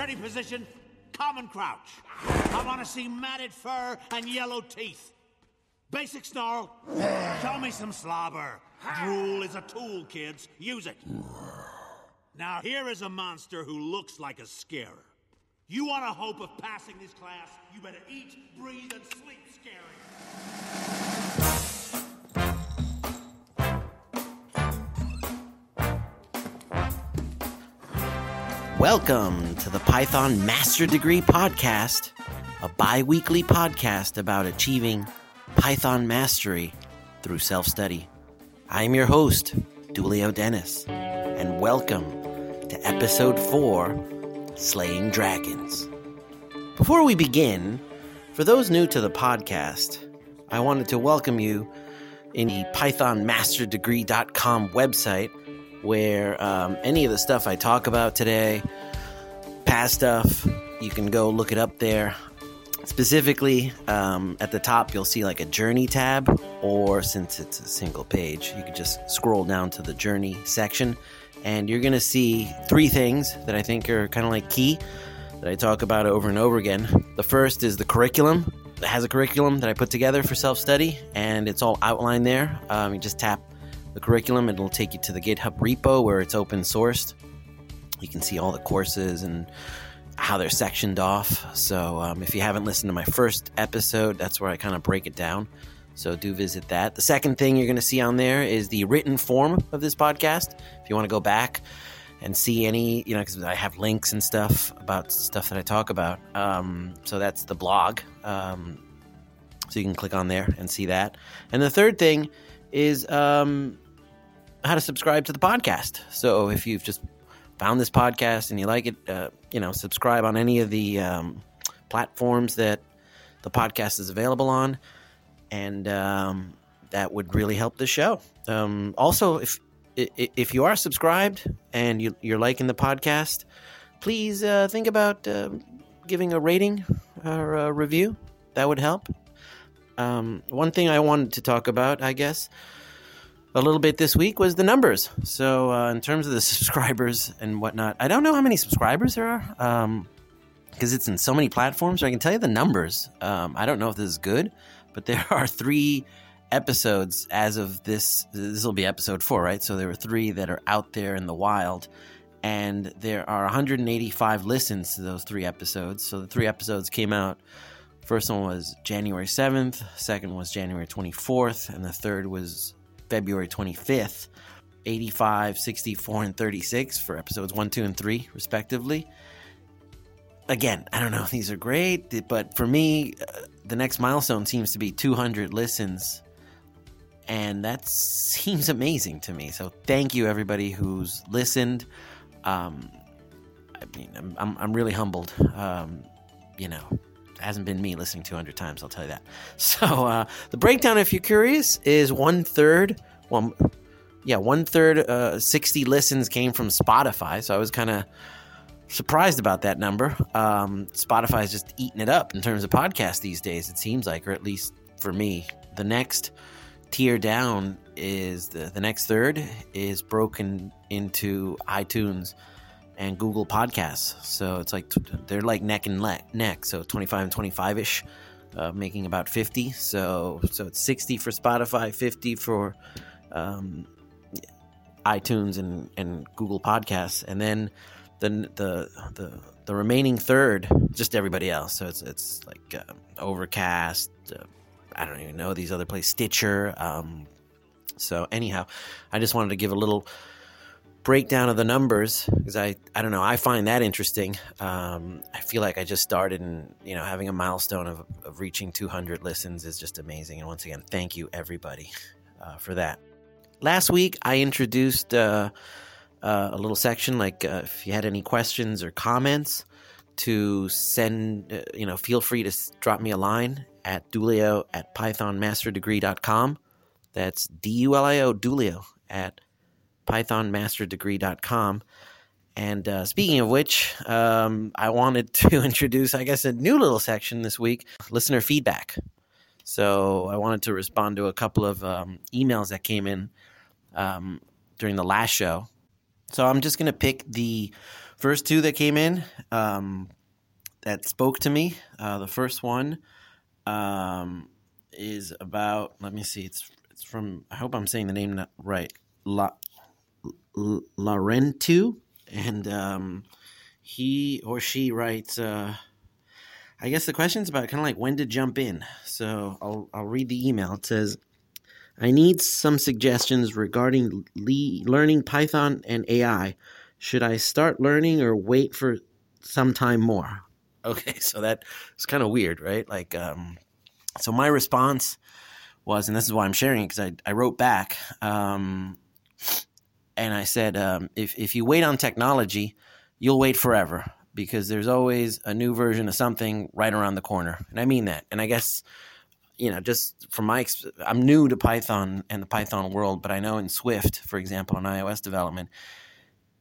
Ready position, common crouch. I want to see matted fur and yellow teeth. Basic snarl. Show me some slobber. Drool is a tool, kids. Use it. Now, here is a monster who looks like a scarer. You want a hope of passing this class, you better eat, breathe, and sleep scary. Welcome to the Python Master Degree Podcast, a bi weekly podcast about achieving Python mastery through self study. I am your host, Dulio Dennis, and welcome to episode 4 Slaying Dragons. Before we begin, for those new to the podcast, I wanted to welcome you in the pythonmasterdegree.com website where um, any of the stuff I talk about today, past stuff, you can go look it up there. Specifically, um, at the top, you'll see like a journey tab, or since it's a single page, you can just scroll down to the journey section, and you're going to see three things that I think are kind of like key that I talk about over and over again. The first is the curriculum. It has a curriculum that I put together for self study, and it's all outlined there. Um, you just tap the curriculum, it'll take you to the GitHub repo where it's open sourced. You can see all the courses and how they're sectioned off. So, um, if you haven't listened to my first episode, that's where I kind of break it down. So, do visit that. The second thing you're going to see on there is the written form of this podcast. If you want to go back and see any, you know, because I have links and stuff about stuff that I talk about. Um, so, that's the blog. Um, so, you can click on there and see that. And the third thing is um, how to subscribe to the podcast. So if you've just found this podcast and you like it, uh, you know, subscribe on any of the um, platforms that the podcast is available on, and um, that would really help the show. Um, also, if if you are subscribed and you, are liking the podcast, please uh, think about uh, giving a rating or a review. That would help. Um, one thing I wanted to talk about, I guess, a little bit this week was the numbers. So, uh, in terms of the subscribers and whatnot, I don't know how many subscribers there are because um, it's in so many platforms. I can tell you the numbers. Um, I don't know if this is good, but there are three episodes as of this. This will be episode four, right? So, there were three that are out there in the wild. And there are 185 listens to those three episodes. So the three episodes came out First one was January 7th, second was January 24th, and the third was February 25th. 85, 64, and 36 for episodes 1, 2, and 3, respectively. Again, I don't know if these are great, but for me, uh, the next milestone seems to be 200 listens. And that seems amazing to me. So thank you, everybody who's listened. Um, I mean, I'm, I'm, I'm really humbled. Um, you know, hasn't been me listening 200 times, I'll tell you that. So uh, the breakdown, if you're curious, is one third. Well, yeah, one third, uh, 60 listens came from Spotify. So I was kind of surprised about that number. Um, Spotify is just eating it up in terms of podcasts these days, it seems like, or at least for me. The next tier down is the, the next third is broken into iTunes and Google Podcasts. So it's like they're like neck and neck. So 25 and 25 ish, uh, making about 50. So so it's 60 for Spotify, 50 for um, iTunes and, and Google Podcasts, and then the the the the remaining third, just everybody else. So it's it's like uh, Overcast. Uh, I don't even know these other places, Stitcher. Um, so anyhow, I just wanted to give a little breakdown of the numbers because I, I don't know I find that interesting. Um, I feel like I just started and you know having a milestone of, of reaching 200 listens is just amazing. And once again, thank you everybody uh, for that. Last week I introduced uh, uh, a little section like uh, if you had any questions or comments to send uh, you know feel free to drop me a line at dulio at pythonmasterdegree.com. That's D U L I O Dulio at pythonmasterdegree.com. And uh, speaking of which, um, I wanted to introduce, I guess, a new little section this week listener feedback. So I wanted to respond to a couple of um, emails that came in um, during the last show. So I'm just going to pick the first two that came in um, that spoke to me. Uh, the first one um, is about. Let me see. It's it's from. I hope I'm saying the name right. La Larentu, and um, he or she writes. Uh, I guess the question's about kind of like when to jump in. So I'll I'll read the email. It says, "I need some suggestions regarding le- learning Python and AI. Should I start learning or wait for some time more?" Okay, so that is kind of weird, right? Like, um, so my response was, and this is why I'm sharing it because I I wrote back, um, and I said, um, if if you wait on technology, you'll wait forever because there's always a new version of something right around the corner. And I mean that. And I guess, you know, just from my, I'm new to Python and the Python world, but I know in Swift, for example, in iOS development,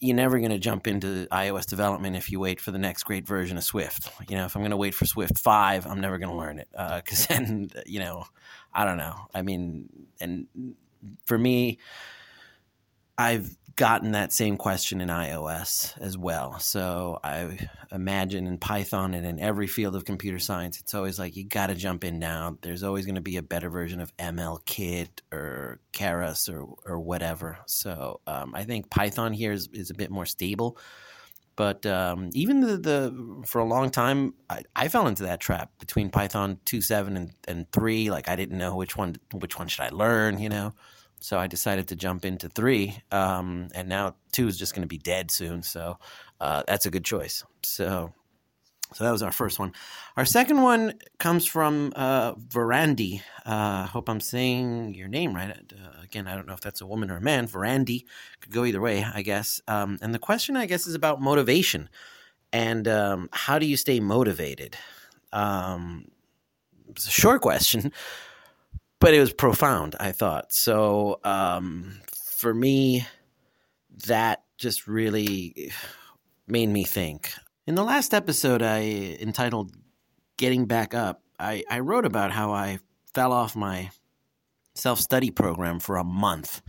you're never going to jump into iOS development if you wait for the next great version of Swift. You know, if I'm going to wait for Swift 5, I'm never going to learn it. Because uh, then, you know, I don't know. I mean, and for me, I've gotten that same question in iOS as well. So I imagine in Python and in every field of computer science, it's always like you got to jump in now. There's always going to be a better version of ML kit or Keras or or whatever. So um, I think Python here is, is a bit more stable. But um, even the, the for a long time, I, I, fell into that trap between Python two seven and, and three. Like I didn't know which one which one should I learn, you know. So I decided to jump into three, um, and now two is just going to be dead soon. So uh, that's a good choice. So, so that was our first one. Our second one comes from uh, Verandi. Uh, hope I'm saying your name right. Uh, again, I don't know if that's a woman or a man. Verandi could go either way, I guess. Um, and the question, I guess, is about motivation and um, how do you stay motivated. Um, it's a short question but it was profound. I thought so. Um, for me, that just really made me think. In the last episode, I entitled "Getting Back Up," I, I wrote about how I fell off my self study program for a month.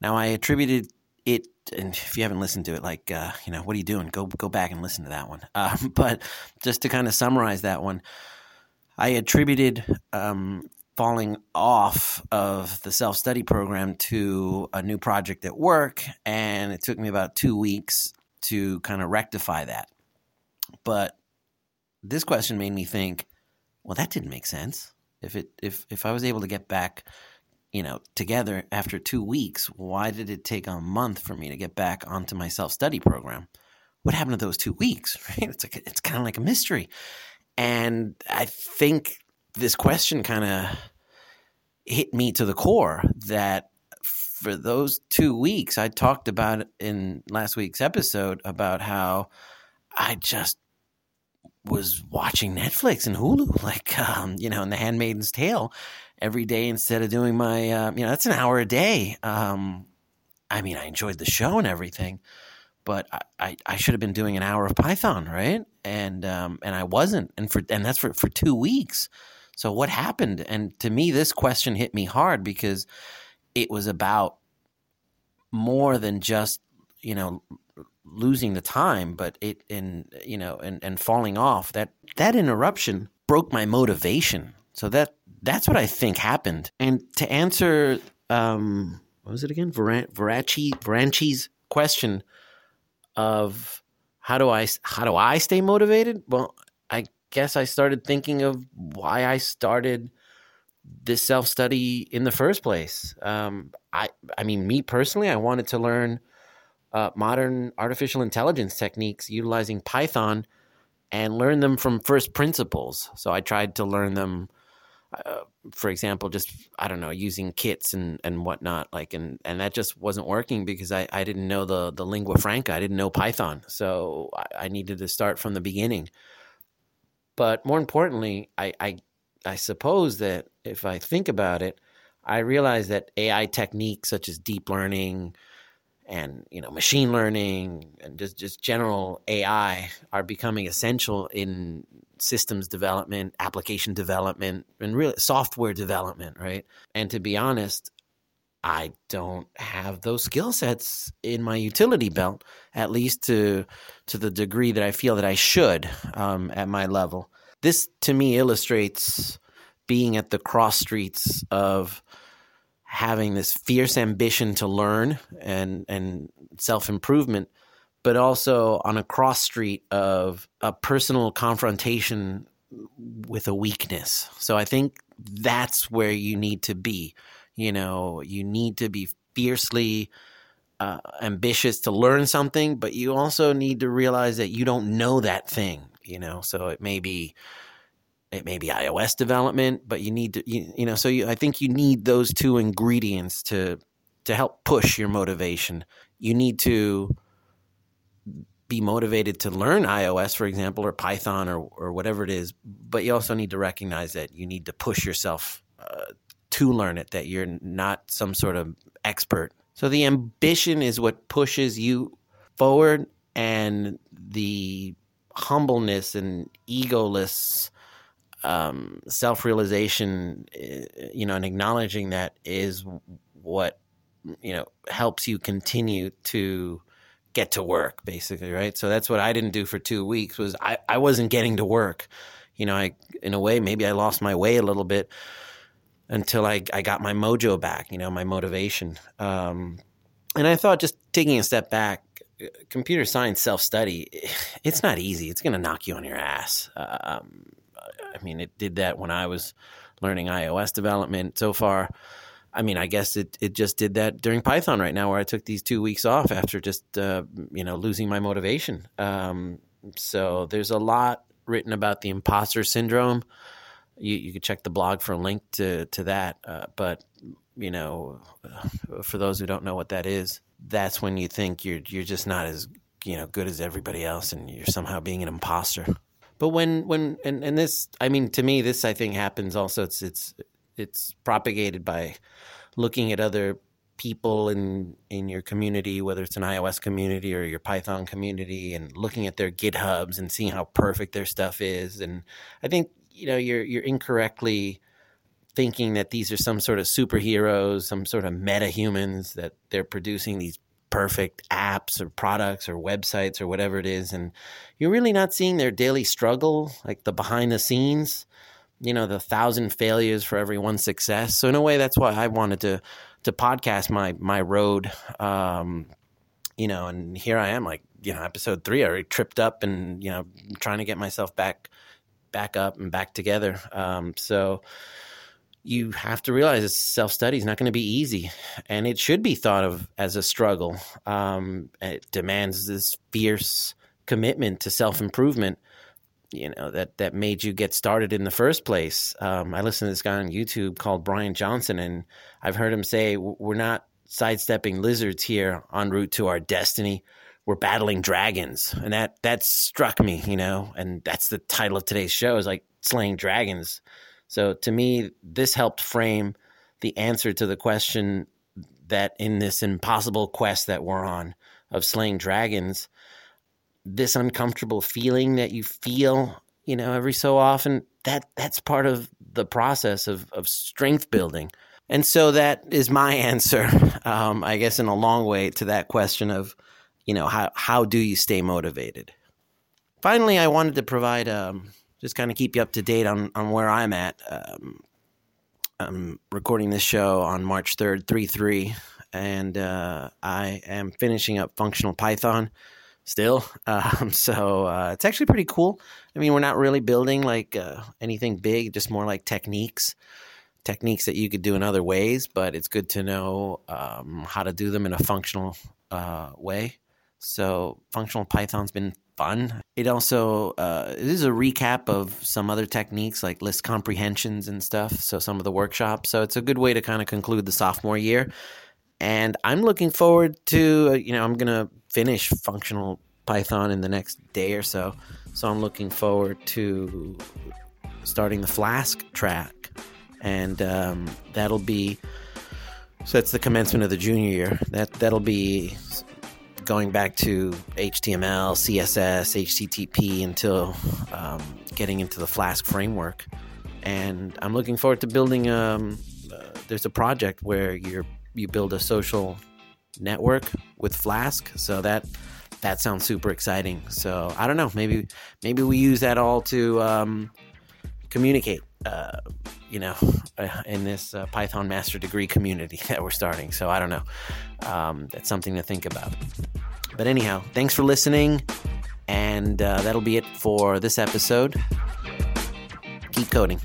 Now, I attributed it, and if you haven't listened to it, like uh, you know, what are you doing? Go go back and listen to that one. Uh, but just to kind of summarize that one, I attributed um, falling off of the self study program to a new project at work. And it took me about two weeks to kind of rectify that. But this question made me think, well, that didn't make sense. If it if if I was able to get back, you know, together after two weeks, why did it take a month for me to get back onto my self study program? What happened to those two weeks? Right? It's like it's kind of like a mystery, and I think this question kind of hit me to the core that for those two weeks, I talked about in last week's episode about how I just was watching Netflix and Hulu, like, um, you know, in The Handmaid's Tale every day instead of doing my, uh, you know, that's an hour a day. Um, I mean, I enjoyed the show and everything, but I, I, I, should have been doing an hour of Python, right? And um, and I wasn't, and for and that's for for two weeks. So what happened? And to me, this question hit me hard because it was about more than just you know losing the time, but it in you know and and falling off. That that interruption broke my motivation. So that that's what I think happened. And to answer, um, what was it again? Verachi Verachi's question of how do I how do I stay motivated? Well, guess I started thinking of why I started this self study in the first place. Um, I, I mean, me personally, I wanted to learn uh, modern artificial intelligence techniques utilizing Python and learn them from first principles. So I tried to learn them, uh, for example, just I don't know, using kits and and whatnot. Like, and and that just wasn't working because I I didn't know the the lingua franca. I didn't know Python, so I, I needed to start from the beginning. But more importantly, I, I, I suppose that if I think about it, I realize that AI techniques such as deep learning and you know machine learning and just, just general AI are becoming essential in systems development, application development, and really software development, right? And to be honest, I don't have those skill sets in my utility belt, at least to to the degree that I feel that I should um, at my level. This to me illustrates being at the cross streets of having this fierce ambition to learn and and self improvement, but also on a cross street of a personal confrontation with a weakness. So I think that's where you need to be. You know, you need to be fiercely uh, ambitious to learn something, but you also need to realize that you don't know that thing. You know, so it may be it may be iOS development, but you need to you, you know. So you, I think you need those two ingredients to to help push your motivation. You need to be motivated to learn iOS, for example, or Python or, or whatever it is. But you also need to recognize that you need to push yourself uh, to learn it, that you're not some sort of expert. So the ambition is what pushes you forward, and the humbleness and egoless um, self realization, uh, you know, and acknowledging that is what, you know, helps you continue to get to work basically right so that's what i didn't do for two weeks was i, I wasn't getting to work you know i in a way maybe i lost my way a little bit until i, I got my mojo back you know my motivation um, and i thought just taking a step back computer science self-study it's not easy it's going to knock you on your ass um, i mean it did that when i was learning ios development so far I mean, I guess it, it just did that during Python right now, where I took these two weeks off after just uh, you know losing my motivation. Um, so there's a lot written about the imposter syndrome. You, you could check the blog for a link to to that. Uh, but you know, for those who don't know what that is, that's when you think you're you're just not as you know good as everybody else, and you're somehow being an imposter. But when when and, and this, I mean, to me, this I think happens also. It's it's it's propagated by looking at other people in in your community, whether it's an iOS community or your Python community, and looking at their GitHubs and seeing how perfect their stuff is. And I think you know you're you're incorrectly thinking that these are some sort of superheroes, some sort of meta humans that they're producing these perfect apps or products or websites or whatever it is and you're really not seeing their daily struggle like the behind the scenes you know the thousand failures for every one success. So in a way, that's why I wanted to to podcast my my road. Um, you know, and here I am, like you know, episode three. I already tripped up and you know, trying to get myself back back up and back together. Um, so you have to realize self study is not going to be easy, and it should be thought of as a struggle. Um, it demands this fierce commitment to self improvement you know that that made you get started in the first place. Um, I listened to this guy on YouTube called Brian Johnson, and I've heard him say, "We're not sidestepping lizards here en route to our destiny. We're battling dragons," and that that struck me, you know. And that's the title of today's show is like slaying dragons. So to me, this helped frame the answer to the question that in this impossible quest that we're on of slaying dragons this uncomfortable feeling that you feel, you know, every so often, that that's part of the process of, of strength building. And so that is my answer, um, I guess, in a long way to that question of, you know, how, how do you stay motivated? Finally, I wanted to provide, um, just kind of keep you up to date on, on where I'm at. Um, I'm recording this show on March 3rd, 3 3, and uh, I am finishing up Functional Python still. Um, so uh, it's actually pretty cool. I mean, we're not really building like uh, anything big, just more like techniques, techniques that you could do in other ways. But it's good to know um, how to do them in a functional uh, way. So functional Python's been fun. It also uh, it is a recap of some other techniques like list comprehensions and stuff. So some of the workshops. So it's a good way to kind of conclude the sophomore year and I'm looking forward to uh, you know I'm gonna finish functional Python in the next day or so, so I'm looking forward to starting the Flask track, and um, that'll be so that's the commencement of the junior year. That that'll be going back to HTML, CSS, HTTP until um, getting into the Flask framework, and I'm looking forward to building. Um, uh, there's a project where you're you build a social network with Flask. So that that sounds super exciting. So I don't know. Maybe maybe we use that all to um, communicate. Uh, you know, uh, in this uh, Python master degree community that we're starting. So I don't know. Um, that's something to think about. But anyhow, thanks for listening. And uh, that'll be it for this episode. Keep coding.